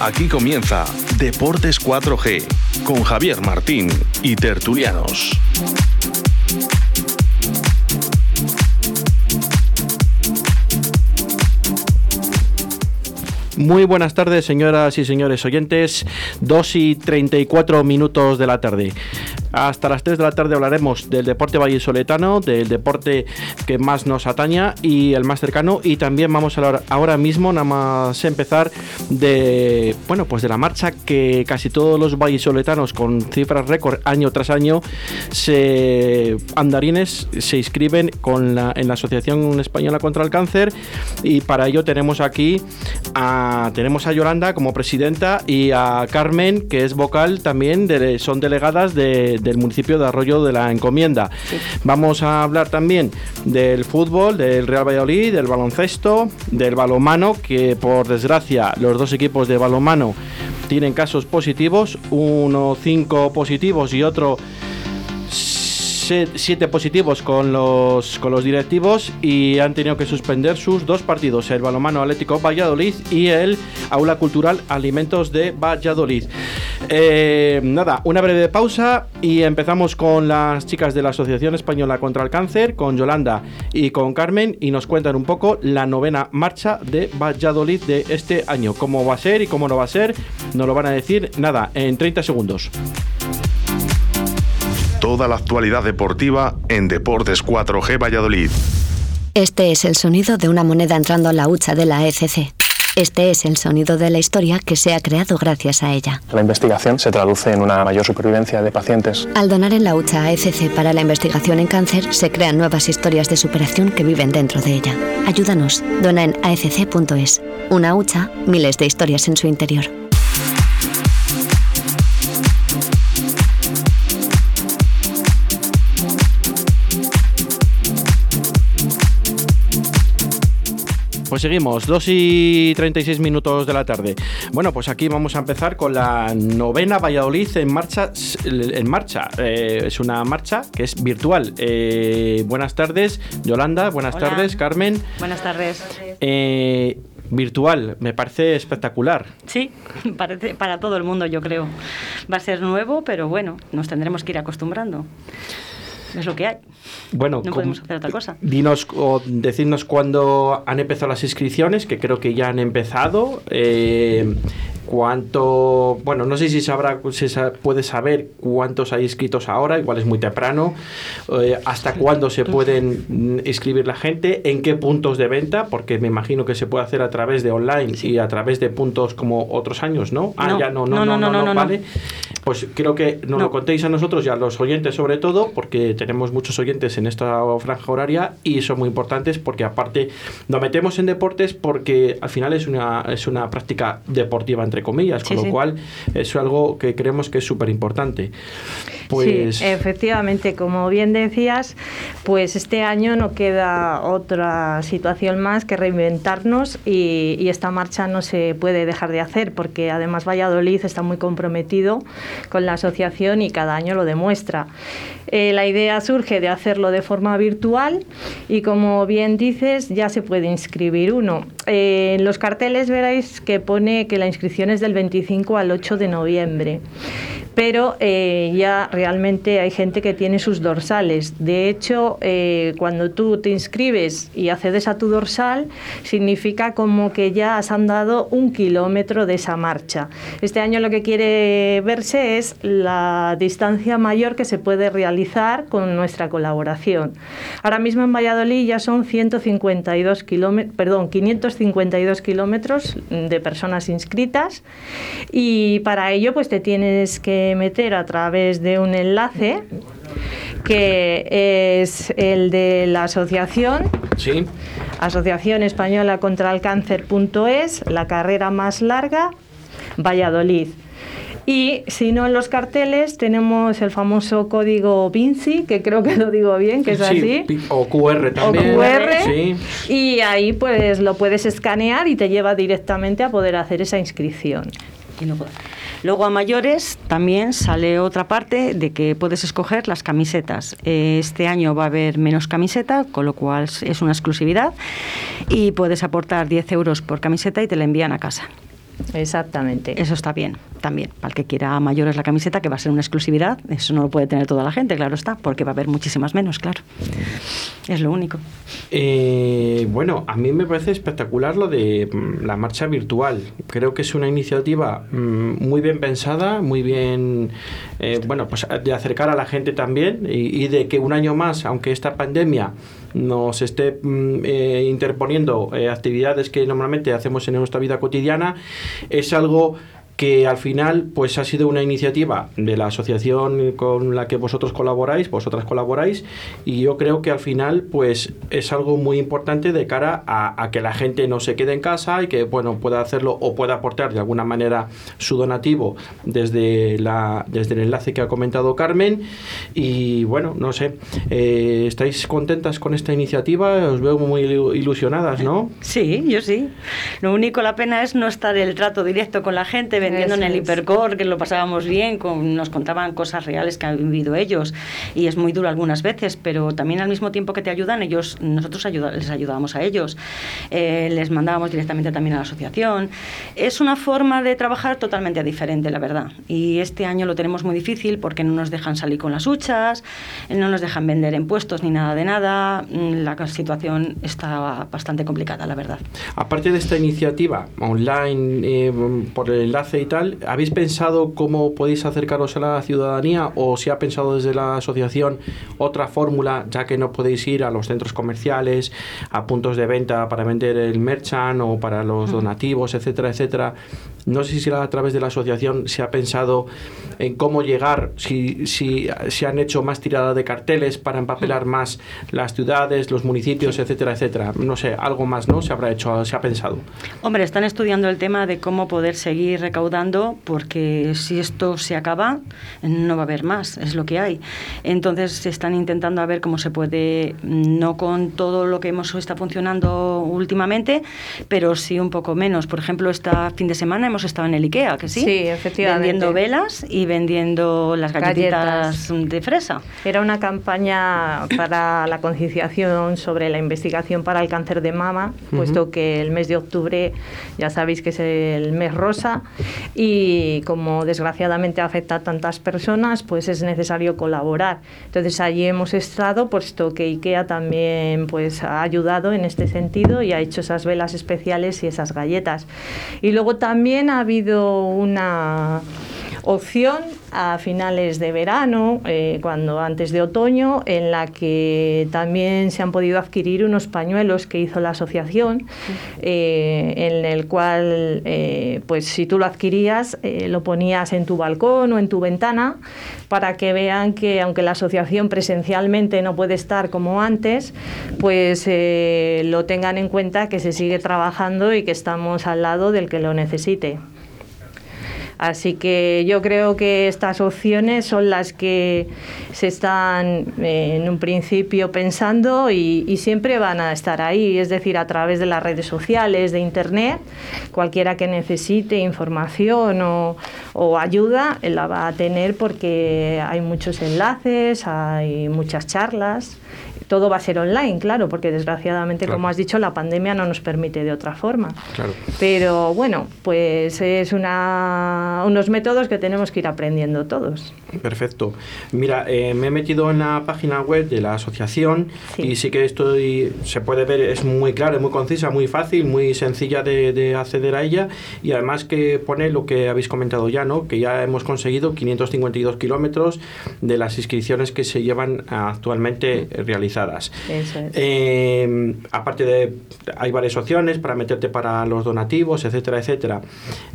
Aquí comienza Deportes 4G con Javier Martín y Tertulianos. Muy buenas tardes, señoras y señores oyentes. 2 y 34 minutos de la tarde. Hasta las 3 de la tarde hablaremos del deporte vallisoletano, del deporte que más nos ataña y el más cercano. Y también vamos a hablar ahora mismo, nada más empezar, de bueno, pues de la marcha que casi todos los vallisoletanos con cifras récord año tras año se andarines se inscriben con en la Asociación Española contra el Cáncer. Y para ello tenemos aquí a, tenemos a Yolanda como presidenta y a Carmen, que es vocal también, son delegadas de del municipio de Arroyo de la Encomienda. Vamos a hablar también del fútbol, del Real Valladolid, del baloncesto, del balomano, que por desgracia los dos equipos de balomano tienen casos positivos, uno cinco positivos y otro siete positivos con los, con los directivos y han tenido que suspender sus dos partidos, el Balomano Atlético Valladolid y el Aula Cultural Alimentos de Valladolid. Eh, nada, una breve pausa y empezamos con las chicas de la Asociación Española contra el Cáncer, con Yolanda y con Carmen, y nos cuentan un poco la novena marcha de Valladolid de este año. ¿Cómo va a ser y cómo no va a ser? Nos lo van a decir, nada, en 30 segundos. Toda la actualidad deportiva en Deportes 4G Valladolid. Este es el sonido de una moneda entrando a la hucha de la ECC. Este es el sonido de la historia que se ha creado gracias a ella. La investigación se traduce en una mayor supervivencia de pacientes. Al donar en la hucha AECC para la investigación en cáncer, se crean nuevas historias de superación que viven dentro de ella. Ayúdanos. Dona en aecc.es. Una hucha, miles de historias en su interior. Pues seguimos, 2 y 36 minutos de la tarde. Bueno, pues aquí vamos a empezar con la novena Valladolid en marcha. En marcha. Eh, es una marcha que es virtual. Eh, buenas tardes, Yolanda. Buenas tardes, Carmen. Buenas tardes. Eh, virtual, me parece espectacular. Sí, parece para todo el mundo, yo creo. Va a ser nuevo, pero bueno, nos tendremos que ir acostumbrando. Es lo que hay. Bueno, no podemos hacer otra cosa. Dinos o decirnos cuándo han empezado las inscripciones, que creo que ya han empezado. Eh, cuánto, bueno, no sé si sabrá, se puede saber cuántos hay inscritos ahora, igual es muy temprano, eh, hasta cuándo se pueden inscribir la gente, en qué puntos de venta, porque me imagino que se puede hacer a través de online y a través de puntos como otros años, ¿no? Ah, ya no, no, no, no, vale. Pues creo que nos lo contéis a nosotros y a los oyentes sobre todo, porque tenemos muchos oyentes en esta franja horaria y son muy importantes porque aparte nos metemos en deportes porque al final es una, es una práctica deportiva entre comillas, con lo cual es algo que creemos que es súper importante. Pues... Sí, efectivamente, como bien decías, pues este año no queda otra situación más que reinventarnos y, esta marcha no se puede dejar de hacer porque además Valladolid está muy comprometido con la asociación y cada año lo demuestra. Eh, la idea surge de hacerlo de forma virtual y como bien dices, ya se puede inscribir uno. Eh, en los carteles veréis que pone que la inscripción es del 25 al 8 de noviembre pero eh, ya realmente hay gente que tiene sus dorsales. De hecho, eh, cuando tú te inscribes y accedes a tu dorsal, significa como que ya has andado un kilómetro de esa marcha. Este año lo que quiere verse es la distancia mayor que se puede realizar con nuestra colaboración. Ahora mismo en Valladolid ya son 152 perdón, 552 kilómetros de personas inscritas y para ello pues te tienes que meter a través de un enlace que es el de la asociación. Sí. Asociación Española contra el Cáncer.es, la carrera más larga, Valladolid. Y si no en los carteles tenemos el famoso código Vinci, que creo que lo digo bien, que es así. O QR también. O QR. Y ahí pues lo puedes escanear y te lleva directamente a poder hacer esa inscripción. Y Luego a mayores también sale otra parte de que puedes escoger las camisetas. Este año va a haber menos camiseta, con lo cual es una exclusividad y puedes aportar 10 euros por camiseta y te la envían a casa. Exactamente. Eso está bien, también. Para el que quiera mayores la camiseta, que va a ser una exclusividad, eso no lo puede tener toda la gente, claro está, porque va a haber muchísimas menos, claro. Es lo único. Eh, bueno, a mí me parece espectacular lo de mm, la marcha virtual. Creo que es una iniciativa mm, muy bien pensada, muy bien, eh, bueno, pues de acercar a la gente también y, y de que un año más, aunque esta pandemia nos esté mm, eh, interponiendo eh, actividades que normalmente hacemos en nuestra vida cotidiana, es algo que al final pues ha sido una iniciativa de la asociación con la que vosotros colaboráis, vosotras colaboráis, y yo creo que al final pues es algo muy importante de cara a, que la gente no se quede en casa y que bueno pueda hacerlo o pueda aportar de alguna manera su donativo desde la desde el enlace que ha comentado Carmen. Y bueno no sé eh, estáis contentas con esta iniciativa os veo muy ilusionadas no sí yo sí. Lo único la pena es no estar el trato directo con la gente vendiendo en el hipercore, que lo pasábamos bien, con, nos contaban cosas reales que han vivido ellos. Y es muy duro algunas veces, pero también al mismo tiempo que te ayudan, ellos, nosotros les ayudábamos a ellos. Eh, les mandábamos directamente también a la asociación. Es una forma de trabajar totalmente diferente, la verdad. Y este año lo tenemos muy difícil porque no nos dejan salir con las huchas, no nos dejan vender en puestos ni nada de nada. Mm, la situación está bastante complicada, la verdad. Aparte de esta iniciativa online eh, por el enlace y tal, ¿habéis pensado cómo podéis acercaros a la ciudadanía o si ha pensado desde la asociación otra fórmula, ya que no podéis ir a los centros comerciales, a puntos de venta para vender el merchant o para los donativos, etcétera, etcétera? No sé si a través de la asociación se ha pensado en cómo llegar, si, si, si han hecho más tirada de carteles para empapelar más las ciudades, los municipios, etcétera, etcétera. No sé, algo más, ¿no? Se habrá hecho, se ha pensado. Hombre, están estudiando el tema de cómo poder seguir recaudando, porque si esto se acaba, no va a haber más, es lo que hay. Entonces se están intentando a ver cómo se puede, no con todo lo que hemos está funcionando últimamente, pero sí un poco menos. Por ejemplo, este fin de semana hemos estado en el IKEA, que sí, sí efectivamente. vendiendo velas y vendiendo las galletitas de fresa. Era una campaña para la concienciación sobre la investigación para el cáncer de mama, puesto que el mes de octubre ya sabéis que es el mes rosa y como desgraciadamente afecta a tantas personas, pues es necesario colaborar. Entonces allí hemos estado, puesto que IKEA también pues ha ayudado en este sentido y ha hecho esas velas especiales y esas galletas. Y luego también ha habido una opción a finales de verano, eh, cuando antes de otoño, en la que también se han podido adquirir unos pañuelos que hizo la asociación, eh, en el cual, eh, pues si tú lo adquirías, lo ponías en tu balcón o en tu ventana para que vean que aunque la asociación presencialmente no puede estar como antes, pues lo tengan en cuenta que se sigue trabajando y que estamos al lado del que lo necesite. Así que yo creo que estas opciones son las que se están eh, en un principio pensando y, siempre van a estar ahí, es decir, a través de las redes sociales, de Internet, cualquiera que necesite información o, o ayuda la va a tener porque hay muchos enlaces, hay muchas charlas todo va a ser online, claro, porque desgraciadamente, como has dicho, la pandemia no nos permite de otra forma. Pero bueno, pues es una, unos métodos que tenemos que ir aprendiendo todos. Perfecto. Mira, eh, me he metido en la página web de la asociación y sí que estoy, se puede ver, es muy clara, muy concisa, muy fácil, muy sencilla de, de, acceder a ella y además que pone lo que habéis comentado ya, ¿no? Que ya hemos conseguido 552 kilómetros de las inscripciones que se llevan actualmente realizadas eh, aparte de, hay varias opciones para meterte para los donativos, etcétera, etcétera.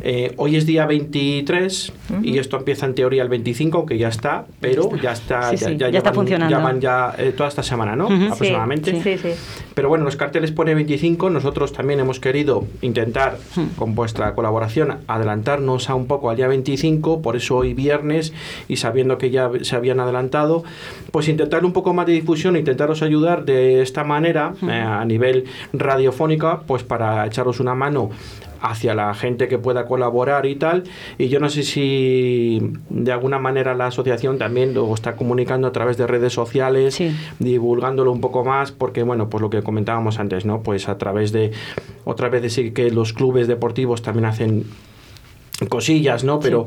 Eh, hoy es día 23 y esto empieza en teoría el 25, que ya está, pero ya está, ya, está funcionando. Llaman ya eh, toda esta semana, ¿no? Aproximadamente. Pero bueno, los carteles pone 25, nosotros también hemos querido intentar, con vuestra colaboración, adelantarnos a un poco al día 25, por eso hoy viernes y sabiendo que ya se habían adelantado, pues intentar un poco más de difusión, intentar ayudar de esta manera eh, a nivel radiofónica, pues para echaros una mano hacia la gente que pueda colaborar y tal. Y yo no sé si de alguna manera la asociación también lo está comunicando a través de redes sociales, divulgándolo un poco más, porque bueno, pues lo que comentábamos antes, ¿no? Pues a través de, otra vez decir que los clubes deportivos también hacen cosillas, ¿no? Pero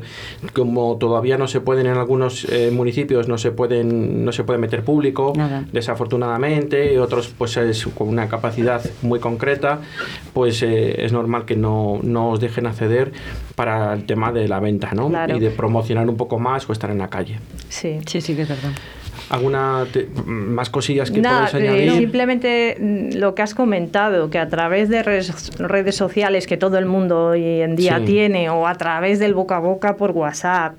como todavía no se pueden en algunos eh, municipios, no se pueden, no se puede meter público, desafortunadamente, y otros pues es con una capacidad muy concreta, pues eh, es normal que no, no, os dejen acceder para el tema de la venta, ¿no? Y de promocionar un poco más o estar en la calle. Sí, sí, sí que es verdad. ¿Alguna más cosillas que puedes eh, añadir? simplemente mm, lo que has comentado, que a través de redes, sociales que todo el mundo hoy en día tiene, o a través del boca a boca por WhatsApp,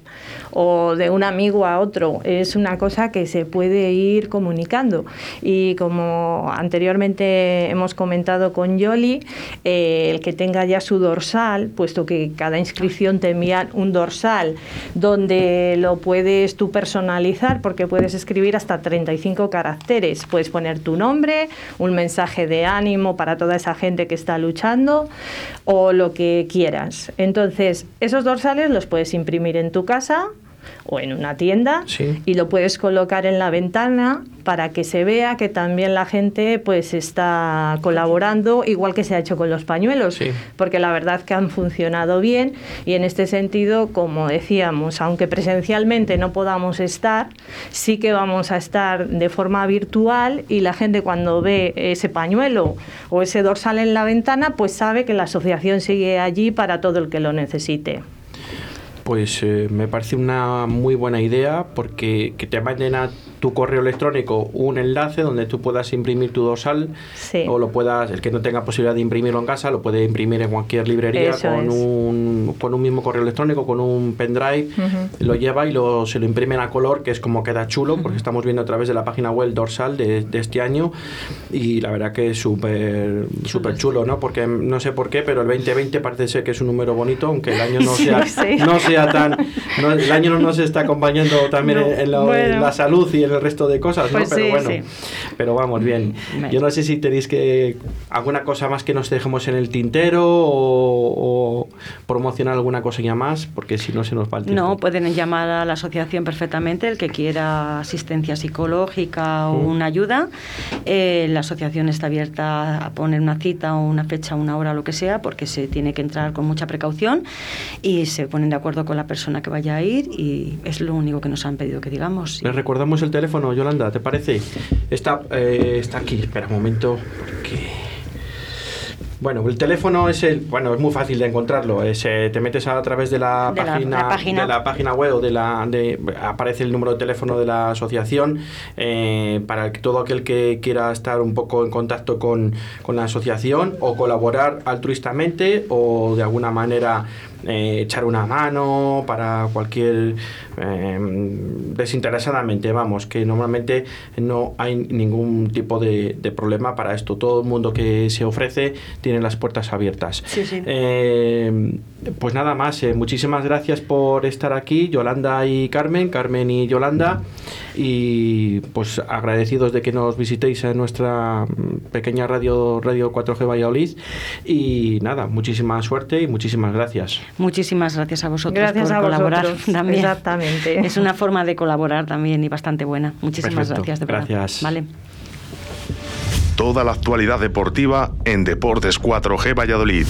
o de un amigo a otro, es una cosa que se puede ir comunicando. Y como anteriormente hemos comentado con Yoli, eh, el que tenga ya su dorsal, puesto que cada inscripción te envían un dorsal donde lo puedes tú personalizar, porque puedes escribir hasta 35 caracteres. Puedes poner tu nombre, un mensaje de ánimo para toda esa gente que está luchando o lo que quieras. Entonces, esos dorsales los puedes imprimir en tu casa o en una tienda y lo puedes colocar en la ventana para que se vea que también la gente pues está colaborando igual que se ha hecho con los pañuelos porque la verdad que han funcionado bien y en este sentido como decíamos aunque presencialmente no podamos estar sí que vamos a estar de forma virtual y la gente cuando ve ese pañuelo o ese dorsal en la ventana pues sabe que la asociación sigue allí para todo el que lo necesite pues eh, me parece una muy buena idea porque que te manden a tu correo electrónico un enlace donde tú puedas imprimir tu dorsal o lo puedas, el que no tenga posibilidad de imprimirlo en casa, lo puede imprimir en cualquier librería con un, con un mismo correo electrónico, con un pendrive, lo lleva y lo, se lo imprimen a color, que es como queda chulo, porque estamos viendo a través de la página web dorsal de, de este año y la verdad que es súper súper chulo, ¿no? Porque no sé por qué, pero el 2020 parece ser que es un número bonito, aunque el año no sea, no sea tan... el año no nos está acompañando también en, la, salud y el resto de cosas, ¿no? Pues pero bueno, pero vamos bien. Yo no sé si tenéis que alguna cosa más que nos dejemos en el tintero o, promocionar alguna cosilla más, porque si no se nos va el No, pueden llamar a la asociación perfectamente el que quiera asistencia psicológica o una ayuda. Eh, la asociación está abierta a poner una cita o una fecha, una hora, lo que sea, porque se tiene que entrar con mucha precaución y se ponen de acuerdo con la persona que vaya a ir y es lo único que nos han pedido que digamos. Les recordamos el teléfono Yolanda, ¿te parece? Está, eh, está aquí, espera un momento, porque... Bueno, el teléfono es el, bueno, es muy fácil de encontrarlo. Es, eh, te metes a, través de la, página, de la página web o de la, de, aparece el número de teléfono de la asociación eh, para que todo aquel que quiera estar un poco en contacto con, con la asociación o colaborar altruistamente o de alguna manera eh, echar una mano para cualquier em, desinteresadamente, vamos, que normalmente no hay ningún tipo de, problema para esto. Todo el mundo que se ofrece tiene las puertas abiertas. Em, pues nada más, eh, muchísimas gracias por estar aquí, Yolanda y Carmen, Carmen y Yolanda, y pues agradecidos de que nos visitéis en nuestra pequeña radio, radio 4G Valladolid, y nada, muchísima suerte y muchísimas gracias. Muchísimas gracias a vosotros por colaborar también. Exactamente. Es una forma de colaborar también y bastante buena. Muchísimas gracias, de verdad. Gracias. Vale. Toda la actualidad deportiva en Deportes 4G Valladolid.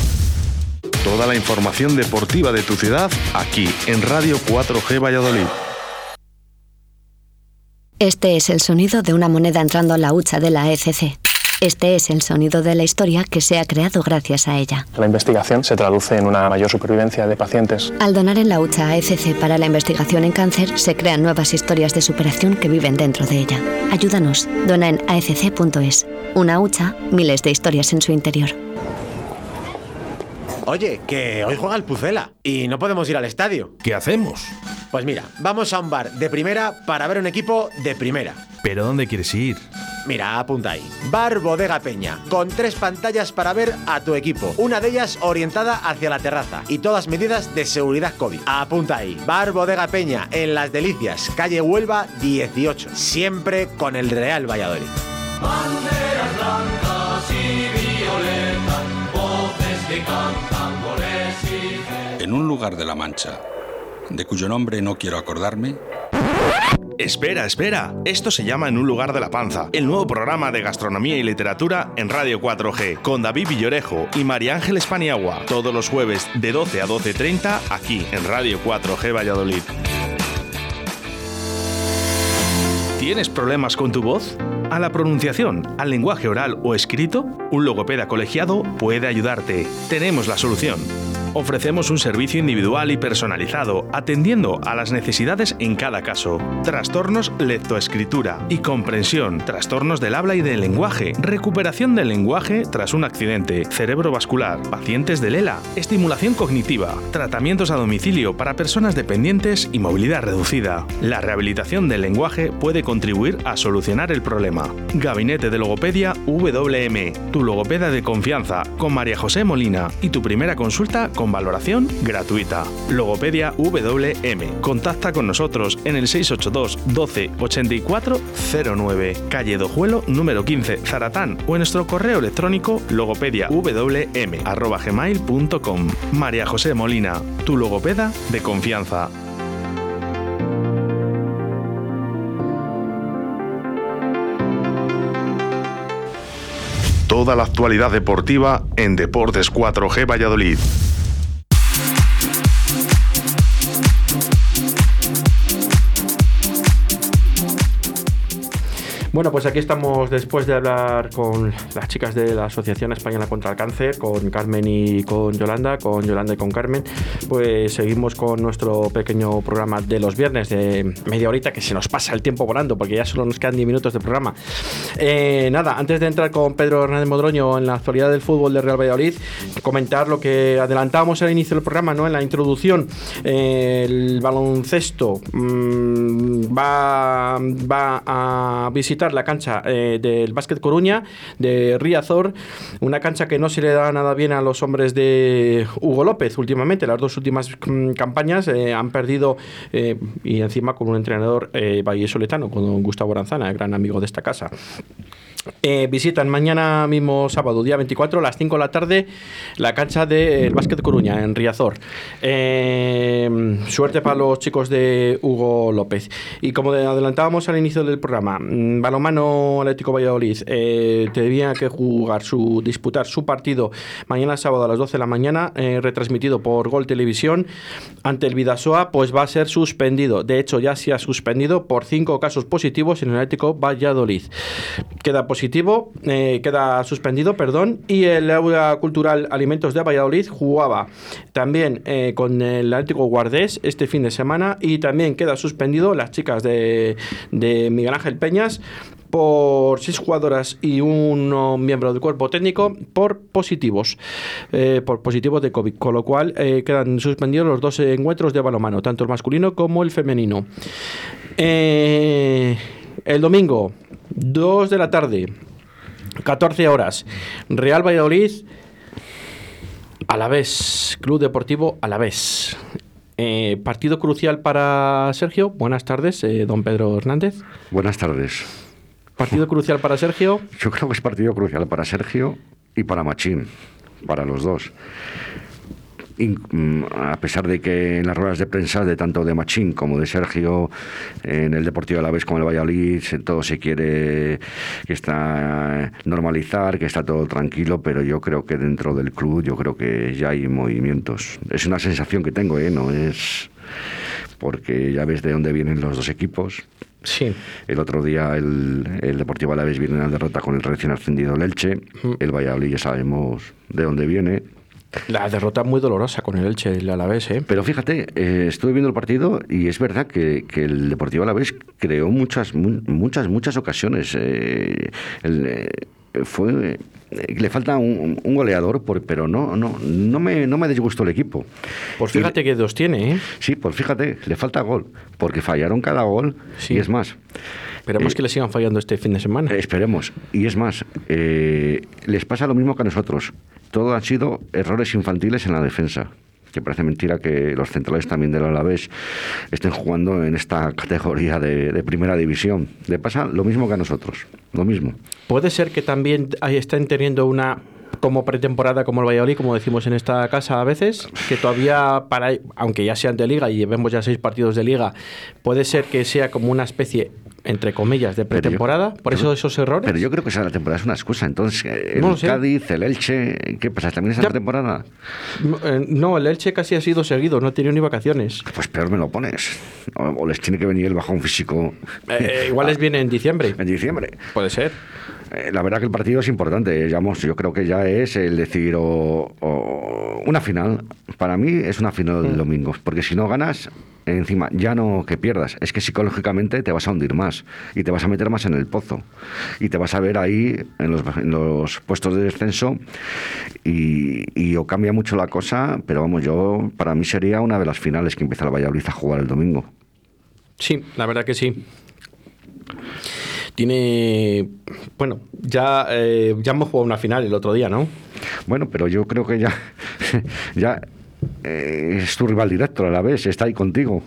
Toda la información deportiva de tu ciudad aquí en Radio 4G Valladolid. Este es el sonido de una moneda entrando a la hucha de la ECC. Este es el sonido de la historia que se ha creado gracias a ella. La investigación se traduce en una mayor supervivencia de pacientes. Al donar en la hucha AECC para la investigación en cáncer, se crean nuevas historias de superación que viven dentro de ella. Ayúdanos. Dona en aecc.es. Una hucha, miles de historias en su interior. Oye, que hoy juega el Pucela y no podemos ir al estadio. ¿Qué hacemos? Pues mira, vamos a un bar de primera para ver un equipo de primera. ¿Pero dónde quieres ir? Mira, apunta ahí. Bar Bodega Peña, con tres pantallas para ver a tu equipo. Una de ellas orientada hacia la terraza y todas medidas de seguridad COVID. Apunta ahí. Bar Bodega Peña, en Las Delicias, calle Huelva 18. Siempre con el Real Valladolid. En un lugar de la Mancha, de cuyo nombre no quiero acordarme, Espera, espera. Esto se llama En un lugar de la panza, el nuevo programa de gastronomía y literatura en Radio 4G, con David Villorejo y María Ángeles Paniagua, todos los jueves de 12 a 12.30 aquí en Radio 4G Valladolid. ¿Tienes problemas con tu voz? ¿A la pronunciación, al lenguaje oral o escrito? Un logopeda colegiado puede ayudarte. Tenemos la solución. Ofrecemos un servicio individual y personalizado, atendiendo a las necesidades en cada caso. Trastornos lectoescritura y comprensión, trastornos del habla y del lenguaje, recuperación del lenguaje tras un accidente, cerebro vascular, pacientes de Lela, estimulación cognitiva, tratamientos a domicilio para personas dependientes y movilidad reducida. La rehabilitación del lenguaje puede contribuir a solucionar el problema. Gabinete de Logopedia WM, tu logopeda de confianza, con María José Molina y tu primera consulta con valoración gratuita. Logopedia WM. Contacta con nosotros en el 682 12 84 09, calle Dojuelo número 15, Zaratán o en nuestro correo electrónico logopediawm@gmail.com. María José Molina, tu logopeda de confianza. Toda la actualidad deportiva en Deportes 4G Valladolid. Bueno, pues aquí estamos después de hablar con las chicas de la Asociación Española contra el Cáncer, con Carmen y con Yolanda, con Yolanda y con Carmen. Pues seguimos con nuestro pequeño programa de los viernes de media horita, que se nos pasa el tiempo volando, porque ya solo nos quedan 10 minutos de programa. Eh, nada, antes de entrar con Pedro Hernández Modroño en la actualidad del fútbol de Real Valladolid, comentar lo que adelantábamos al inicio del programa, ¿no? En la introducción, eh, el baloncesto mmm, va, va a visitar la cancha eh, del Básquet Coruña, de Riazor, una cancha que no se le da nada bien a los hombres de Hugo López últimamente. Las dos últimas mm, campañas eh, han perdido eh, y encima con un entrenador vallesoletano, con Gustavo Aranzana, gran amigo de esta casa. Eh, visitan mañana mismo sábado, día 24, a las 5 de la tarde, la cancha del Básquet Coruña, en Riazor. Eh, suerte para los chicos de Hugo López. Y como adelantábamos al inicio del programa, mm, Balomano Atlético Valladolid eh, tenía que jugar su, disputar su partido mañana sábado a las 12 de la mañana, eh, retransmitido por Gol Televisión ante el Vidasoa, pues va a ser suspendido. De hecho, ya se ha suspendido por cinco casos positivos en el Atlético Valladolid. Queda positivo, eh, queda suspendido, perdón, y el Aula Cultural Alimentos de Valladolid jugaba también eh, con el Atlético Guardés este fin de semana y también queda suspendido las chicas de, de Miguel Ángel Peñas por seis jugadoras y un miembro del cuerpo técnico por positivos, eh, por positivos de COVID, con lo cual quedan suspendidos los dos encuentros de balomano, tanto el masculino como el femenino. El domingo, 2 de la tarde, 14 horas, Real Valladolid, Alavés, Club Deportivo Alavés. Eh, partido crucial para Sergio. Buenas tardes, eh, don Pedro Hernández. Buenas tardes. Partido crucial para Sergio. Yo creo que es partido crucial para Sergio y para Machín, para los dos. A pesar de que en las ruedas de prensa de tanto de Machín como de Sergio en el Deportivo Alavés como el Valladolid todo se quiere que está eh, normalizar que está todo tranquilo pero yo creo que dentro del club yo creo que ya hay movimientos es una sensación que tengo ¿eh? no es porque ya ves de dónde vienen los dos equipos Sí. el otro día el, el Deportivo Alavés viene en la derrota con el recién ascendido el Elche. El Valladolid ya sabemos de dónde viene. La derrota muy dolorosa con el Elche, el Alavés, ¿eh? Pero fíjate, eh, estuve viendo el partido y es verdad que, que el Deportivo Alavés creó muchas, mu- muchas, muchas ocasiones. eh, el, eh, fue, le falta un, un goleador, por- pero no, no, no, me, no me disgustó el equipo. Pues fíjate que dos tiene, ¿eh? Sí, pues fíjate, le falta gol, porque fallaron cada gol Sí. y es más. Esperemos Eh, que le sigan fallando este fin de semana. Esperemos. Y es más, eh, les pasa lo mismo que a nosotros. Todo han sido errores infantiles en la defensa. Que parece mentira que los centrales también del Alavés estén jugando en esta categoría de, de primera división. Le pasa lo mismo que a nosotros. Lo mismo. Puede ser que también ahí estén teniendo una como pretemporada como el Valladolid, como decimos en esta casa a veces, que todavía para aunque ya sean de liga y llevemos ya seis partidos de liga, puede ser que sea como una especie entre comillas, de pretemporada, por eso esos errores. Pero yo creo que esa la temporada es una excusa. Entonces, el Cádiz, el Elche, ¿qué pasa? ¿También esa temporada? Eh, no, el Elche casi ha sido seguido, no ha tenido ni vacaciones. Pues peor me lo pones. O, les tiene que venir el bajón físico. Eh, igual les viene en diciembre. En diciembre. Puede ser. Eh, la verdad que el partido es importante. Digamos, yo creo que ya es el decir o, una final. Para mí es una final del mm. domingo, porque si no ganas, encima ya no que pierdas, es que psicológicamente te vas a hundir más y te vas a meter más en el pozo y te vas a ver ahí en los, puestos de descenso y, o cambia mucho la cosa, pero vamos, yo para mí sería una de las finales que empieza el Valladolid a jugar el domingo. Sí, la verdad que sí tiene. Bueno, ya, eh, ya hemos jugado una final el otro día, ¿no? Bueno, pero yo creo que ya. ya eh, es tu rival directo a la vez, está ahí contigo.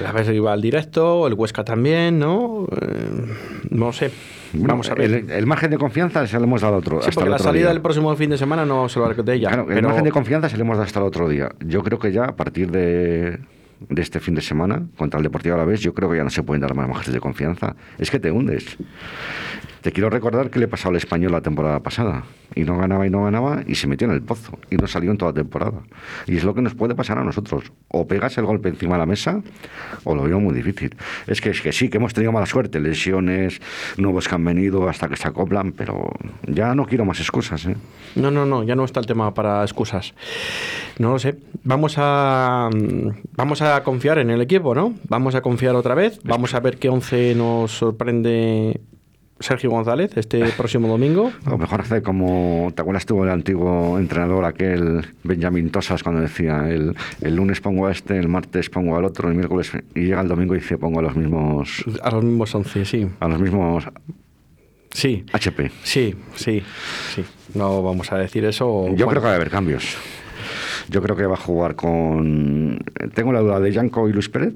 La vez rival directo, el Huesca también, ¿no? Eh, no sé. Vamos a ver. El, margen de confianza se lo hemos dado otro. Sí, porque la salida del próximo fin de semana no se a de ella. Claro, el margen de confianza se lo hemos dado hasta el otro día. Yo creo que ya a partir de, de este fin de semana contra el Deportivo a la vez, yo creo que ya no se pueden dar más margen de confianza. Es que te hundes. Te quiero recordar que le pasó al español la temporada pasada. Y no ganaba y no ganaba y se metió en el pozo. Y no salió en toda temporada. Y es lo que nos puede pasar a nosotros. O pegas el golpe encima de la mesa o lo veo muy difícil. Es que, es que sí, que hemos tenido mala suerte. Lesiones, nuevos que han venido hasta que se acoplan. Pero ya no quiero más excusas. ¿eh? No, no, no. Ya no está el tema para excusas. No lo sé. Vamos a, vamos a confiar en el equipo, ¿no? Vamos a confiar otra vez. Vamos a ver qué once nos sorprende Sergio González este próximo domingo. A lo mejor hace como, ¿te acuerdas tú el antiguo entrenador aquel Benjamín Tosas cuando decía el, el lunes pongo a este, el martes pongo al otro, el miércoles y llega el domingo y dice pongo a los mismos... A los mismos 11, sí. A los mismos... Sí. HP. Sí, sí, sí. No vamos a decir eso. Yo creo que va a haber cambios. Yo creo que va a jugar con... Tengo la duda de Yanko y Luis Pérez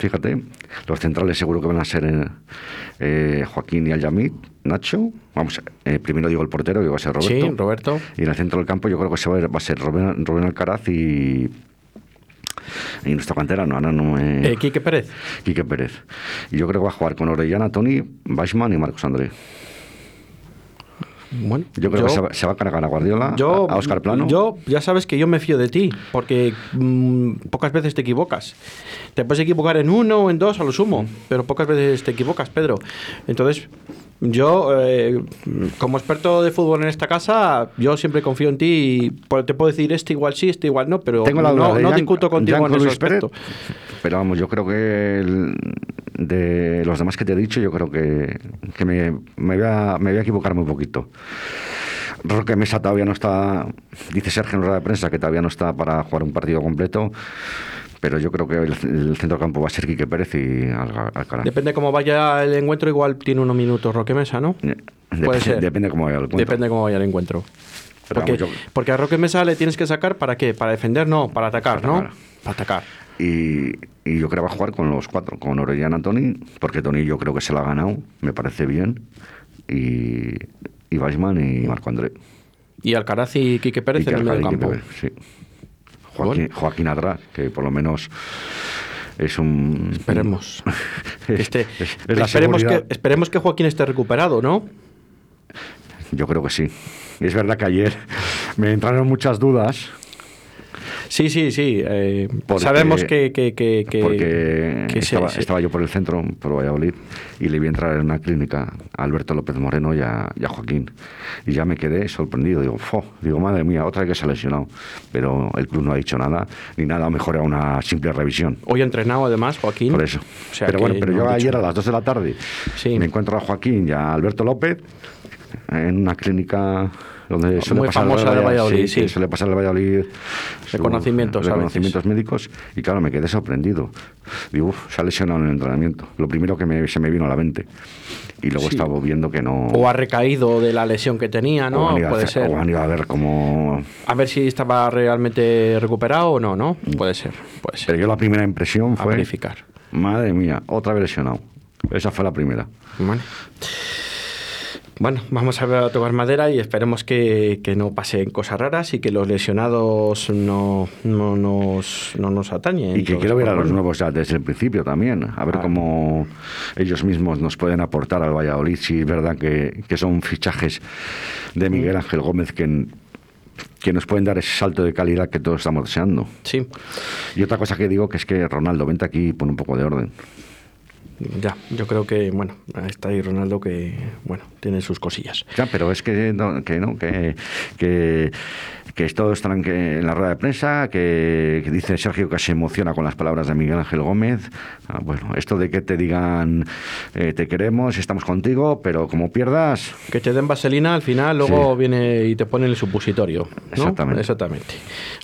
fíjate. Los centrales seguro que van a ser eh, eh Joaquín y Aljamid, Nacho. Vamos, eh, primero digo el portero, que va a ser Roberto. Sí, Roberto. Y en el centro del campo yo creo que se va, a, ser Rubén, Rubén Alcaraz y y nuestra cantera no, ahora no me... Eh, Quique Pérez. Quique Pérez. Y yo creo que va a jugar con Orellana, Tony, Weissman y Marcos André. Bueno, yo creo que se va, a cargar a Guardiola, a Oscar Plano. Yo, ya sabes que yo me fío de ti, porque mm, pocas veces te equivocas. Te puedes equivocar en uno o en dos a lo sumo, pero pocas veces te equivocas, Pedro. Entonces, yo, eh, como experto de fútbol en esta casa, yo siempre confío en ti y te puedo decir este igual sí, este igual no, pero no, discuto contigo en ese aspecto. pero vamos, yo creo que de los demás que te he dicho, yo creo que, me, voy a, me voy a equivocar muy poquito. Roque Mesa todavía no está, dice Sergio en rueda de prensa que todavía no está para jugar un partido completo, pero yo creo que el, centro centro campo va a ser Quique Pérez y Alcaraz. Depende cómo vaya el encuentro, igual tiene unos minutos Roque Mesa, ¿no? Puede ser. Depende cómo vaya el encuentro. Depende cómo vaya el encuentro. Porque, porque, a Roque Mesa le tienes que sacar para qué? Para defender, no, para atacar, ¿no? Para atacar. Y, yo creo que va a jugar con los cuatro, con Orellana Tony, porque Tony yo creo que se la ha ganado, me parece bien, y, y Weisman y Marco André. Y Alcaraz y Quique Pérez en el medio campo. sí. Joaquín, Joaquín Adra, que por lo menos es un... Esperemos. este, esperemos, que, esperemos que Joaquín esté recuperado, ¿no? Yo creo que sí. Es verdad que ayer me entraron muchas dudas Sí, sí, sí. Eh, sabemos que, que, que, porque estaba, yo por el centro, por Valladolid, y le vi entrar en una clínica a Alberto López Moreno y a, Joaquín. Y ya me quedé sorprendido. Digo, Fo, digo, madre mía, otra que se ha lesionado. Pero el club no ha dicho nada, ni nada, mejor a una simple revisión. Hoy ha entrenado además Joaquín. Por eso. pero bueno, pero yo ayer a las 2 de la tarde me encuentro a Joaquín y a Alberto López en una clínica donde suele Muy pasar famosa de Valladolid, sí, suele pasar el Valladolid reconocimientos, reconocimientos médicos y claro, me quedé sorprendido. Digo, uff, se ha lesionado en el entrenamiento. Lo primero que se me vino a la mente. Y luego estaba viendo que no... O ha recaído de la lesión que tenía, ¿no? Puede ser. O han ido a ver cómo... A ver si estaba realmente recuperado o no, ¿no? Mm. Puede ser, puede ser. Pero yo la primera impresión fue... A verificar. Madre mía, otra vez lesionado. Esa fue la primera. Vale. Bueno, vamos a, tocar madera y esperemos que, que, no pasen cosas raras y que los lesionados no, no, nos, no nos atañen. Y que quiero ver a los nuevos ya desde el principio también, a ver ah. cómo ellos mismos nos pueden aportar al Valladolid, si es verdad que, que son fichajes de Miguel Ángel Gómez que que nos pueden dar ese salto de calidad que todos estamos deseando. Sí. Y otra cosa que digo que es que Ronaldo, vente aquí y pone un poco de orden. Ya, yo creo que, bueno, está ahí Ronaldo que, bueno, tiene sus cosillas. Ya, pero es que no, que, no, que, que, que todos están en la rueda de prensa, que, dice Sergio que se emociona con las palabras de Miguel Ángel Gómez. Ah, bueno, esto de que te digan eh, te queremos, estamos contigo, pero como pierdas... Que te den vaselina, al final luego viene y te ponen el supositorio. Exactamente. Exactamente.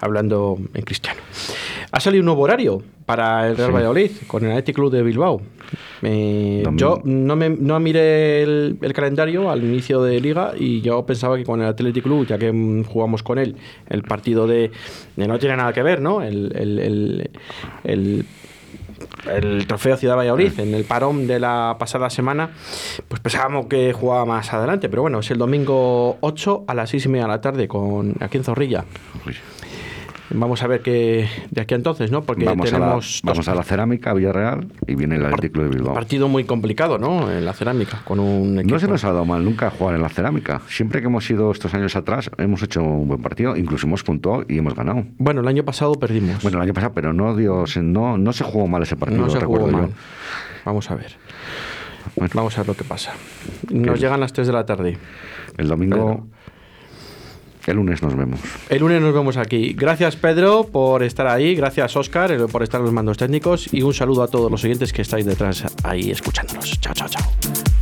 Hablando en cristiano. Ha salido un nuevo horario para el Real Valladolid con el Athletic Club de Bilbao. yo no, me, no miré el, calendario al inicio de liga y yo pensaba que con el Athletic Club, ya que jugamos con él, el partido de, no tiene nada que ver, ¿no? El, el, el, el trofeo Ciudad Valladolid en el parón de la pasada semana, pues pensábamos que jugaba más adelante, pero bueno, es el domingo 8 a las 6 y media de la tarde con aquí en Zorrilla. Vamos a ver qué de aquí a entonces, ¿no? Porque vamos tenemos. A la, vamos a la cerámica, Villarreal, y viene el Atlético de Bilbao. Partido muy complicado, ¿no? En la cerámica, con un No se nos ha dado mal nunca jugar en la cerámica. Siempre que hemos ido estos años atrás, hemos hecho un buen partido, incluso hemos puntuado y hemos ganado. Bueno, el año pasado perdimos. Bueno, el año pasado, pero no, Dios, no, no se jugó mal ese partido, no se jugó mal. Vamos a ver. Vamos a ver lo que pasa. Nos llegan las 3 de la tarde. El domingo. El lunes nos vemos. El lunes nos vemos aquí. Gracias Pedro por estar ahí, gracias Oscar eh, por estar en los mandos técnicos y un saludo a todos los oyentes que estáis detrás ahí escuchándonos. Chao, chao, chao.